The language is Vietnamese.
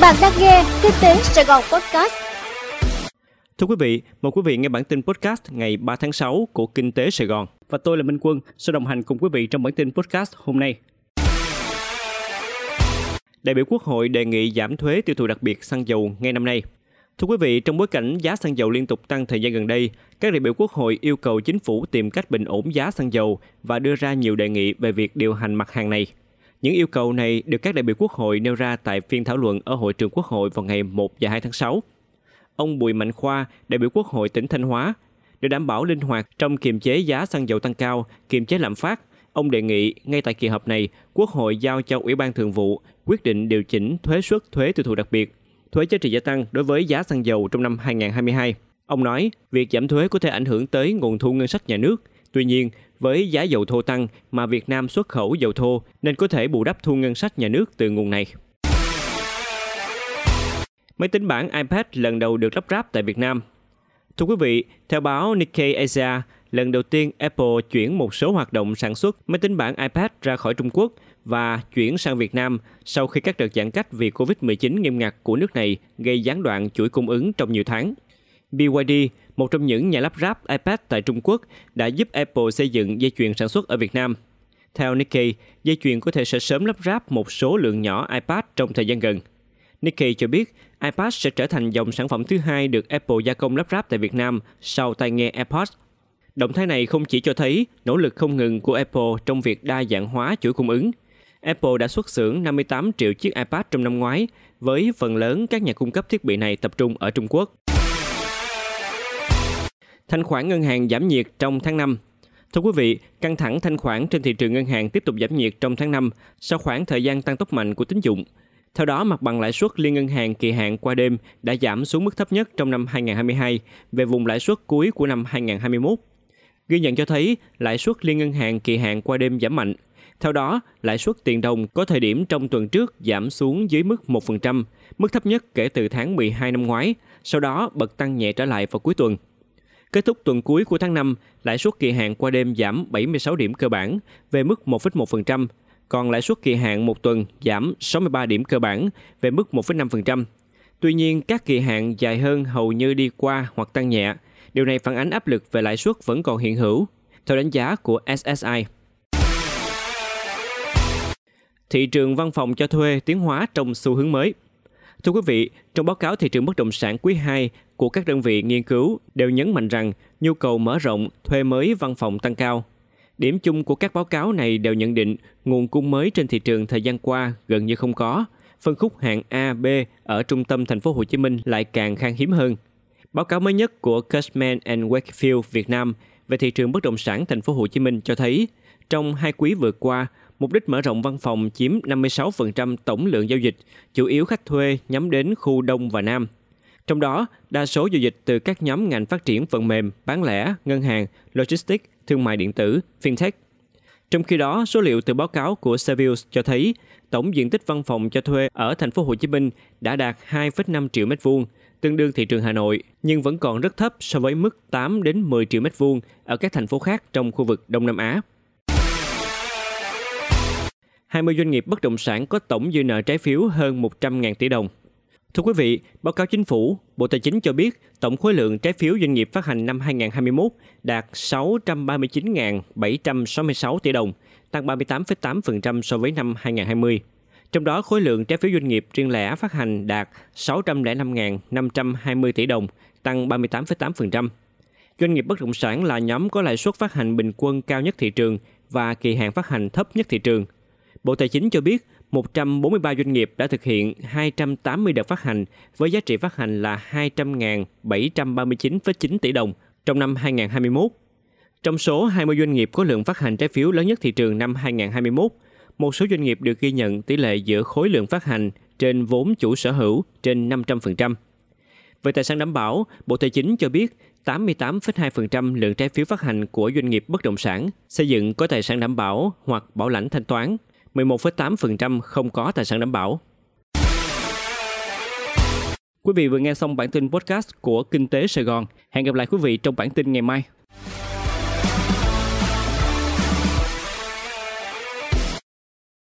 Bạn đang nghe Kinh tế Sài Gòn Podcast. Thưa quý vị, mời quý vị nghe bản tin podcast ngày 3 tháng 6 của Kinh tế Sài Gòn. Và tôi là Minh Quân, sẽ đồng hành cùng quý vị trong bản tin podcast hôm nay. Đại biểu Quốc hội đề nghị giảm thuế tiêu thụ đặc biệt xăng dầu ngay năm nay. Thưa quý vị, trong bối cảnh giá xăng dầu liên tục tăng thời gian gần đây, các đại biểu Quốc hội yêu cầu chính phủ tìm cách bình ổn giá xăng dầu và đưa ra nhiều đề nghị về việc điều hành mặt hàng này. Những yêu cầu này được các đại biểu Quốc hội nêu ra tại phiên thảo luận ở hội trường Quốc hội vào ngày 1 và 2 tháng 6. Ông Bùi Mạnh Khoa, đại biểu Quốc hội tỉnh Thanh Hóa, để đảm bảo linh hoạt trong kiềm chế giá xăng dầu tăng cao, kiềm chế lạm phát, ông đề nghị ngay tại kỳ họp này, Quốc hội giao cho Ủy ban Thường vụ quyết định điều chỉnh thuế suất thuế tiêu thụ đặc biệt, thuế giá trị gia tăng đối với giá xăng dầu trong năm 2022. Ông nói, việc giảm thuế có thể ảnh hưởng tới nguồn thu ngân sách nhà nước. Tuy nhiên, với giá dầu thô tăng mà Việt Nam xuất khẩu dầu thô nên có thể bù đắp thu ngân sách nhà nước từ nguồn này. Máy tính bảng iPad lần đầu được lắp ráp tại Việt Nam. Thưa quý vị, theo báo Nikkei Asia, lần đầu tiên Apple chuyển một số hoạt động sản xuất máy tính bảng iPad ra khỏi Trung Quốc và chuyển sang Việt Nam sau khi các đợt giãn cách vì Covid-19 nghiêm ngặt của nước này gây gián đoạn chuỗi cung ứng trong nhiều tháng. BYD, một trong những nhà lắp ráp iPad tại Trung Quốc, đã giúp Apple xây dựng dây chuyền sản xuất ở Việt Nam. Theo Nikkei, dây chuyền có thể sẽ sớm lắp ráp một số lượng nhỏ iPad trong thời gian gần. Nikkei cho biết iPad sẽ trở thành dòng sản phẩm thứ hai được Apple gia công lắp ráp tại Việt Nam sau tai nghe AirPods. Động thái này không chỉ cho thấy nỗ lực không ngừng của Apple trong việc đa dạng hóa chuỗi cung ứng. Apple đã xuất xưởng 58 triệu chiếc iPad trong năm ngoái, với phần lớn các nhà cung cấp thiết bị này tập trung ở Trung Quốc. Thanh khoản ngân hàng giảm nhiệt trong tháng 5. Thưa quý vị, căng thẳng thanh khoản trên thị trường ngân hàng tiếp tục giảm nhiệt trong tháng 5 sau khoảng thời gian tăng tốc mạnh của tín dụng. Theo đó, mặt bằng lãi suất liên ngân hàng kỳ hạn qua đêm đã giảm xuống mức thấp nhất trong năm 2022 về vùng lãi suất cuối của năm 2021. Ghi nhận cho thấy lãi suất liên ngân hàng kỳ hạn qua đêm giảm mạnh. Theo đó, lãi suất tiền đồng có thời điểm trong tuần trước giảm xuống dưới mức 1%, mức thấp nhất kể từ tháng 12 năm ngoái, sau đó bật tăng nhẹ trở lại vào cuối tuần. Kết thúc tuần cuối của tháng 5, lãi suất kỳ hạn qua đêm giảm 76 điểm cơ bản về mức 1,1%, còn lãi suất kỳ hạn một tuần giảm 63 điểm cơ bản về mức 1,5%. Tuy nhiên, các kỳ hạn dài hơn hầu như đi qua hoặc tăng nhẹ. Điều này phản ánh áp lực về lãi suất vẫn còn hiện hữu, theo đánh giá của SSI. Thị trường văn phòng cho thuê tiến hóa trong xu hướng mới – Thưa quý vị, trong báo cáo thị trường bất động sản quý 2 của các đơn vị nghiên cứu đều nhấn mạnh rằng nhu cầu mở rộng, thuê mới văn phòng tăng cao. Điểm chung của các báo cáo này đều nhận định nguồn cung mới trên thị trường thời gian qua gần như không có. Phân khúc hạng A, B ở trung tâm thành phố Hồ Chí Minh lại càng khan hiếm hơn. Báo cáo mới nhất của Cushman and Wakefield Việt Nam về thị trường bất động sản thành phố Hồ Chí Minh cho thấy trong hai quý vừa qua, Mục đích mở rộng văn phòng chiếm 56% tổng lượng giao dịch, chủ yếu khách thuê nhắm đến khu Đông và Nam. Trong đó, đa số giao dịch từ các nhóm ngành phát triển phần mềm, bán lẻ, ngân hàng, logistics, thương mại điện tử, fintech. Trong khi đó, số liệu từ báo cáo của Savills cho thấy tổng diện tích văn phòng cho thuê ở thành phố Hồ Chí Minh đã đạt 2,5 triệu mét vuông, tương đương thị trường Hà Nội, nhưng vẫn còn rất thấp so với mức 8 đến 10 triệu mét vuông ở các thành phố khác trong khu vực Đông Nam Á. 20 doanh nghiệp bất động sản có tổng dư nợ trái phiếu hơn 100.000 tỷ đồng. Thưa quý vị, báo cáo chính phủ, Bộ Tài chính cho biết tổng khối lượng trái phiếu doanh nghiệp phát hành năm 2021 đạt 639.766 tỷ đồng, tăng 38,8% so với năm 2020. Trong đó, khối lượng trái phiếu doanh nghiệp riêng lẻ phát hành đạt 605.520 tỷ đồng, tăng 38,8%. Doanh nghiệp bất động sản là nhóm có lãi suất phát hành bình quân cao nhất thị trường và kỳ hạn phát hành thấp nhất thị trường – Bộ Tài chính cho biết 143 doanh nghiệp đã thực hiện 280 đợt phát hành với giá trị phát hành là 200.739,9 tỷ đồng trong năm 2021. Trong số 20 doanh nghiệp có lượng phát hành trái phiếu lớn nhất thị trường năm 2021, một số doanh nghiệp được ghi nhận tỷ lệ giữa khối lượng phát hành trên vốn chủ sở hữu trên 500%. Về tài sản đảm bảo, Bộ Tài chính cho biết 88,2% lượng trái phiếu phát hành của doanh nghiệp bất động sản xây dựng có tài sản đảm bảo hoặc bảo lãnh thanh toán 11,8% không có tài sản đảm bảo. Quý vị vừa nghe xong bản tin podcast của Kinh tế Sài Gòn. Hẹn gặp lại quý vị trong bản tin ngày mai.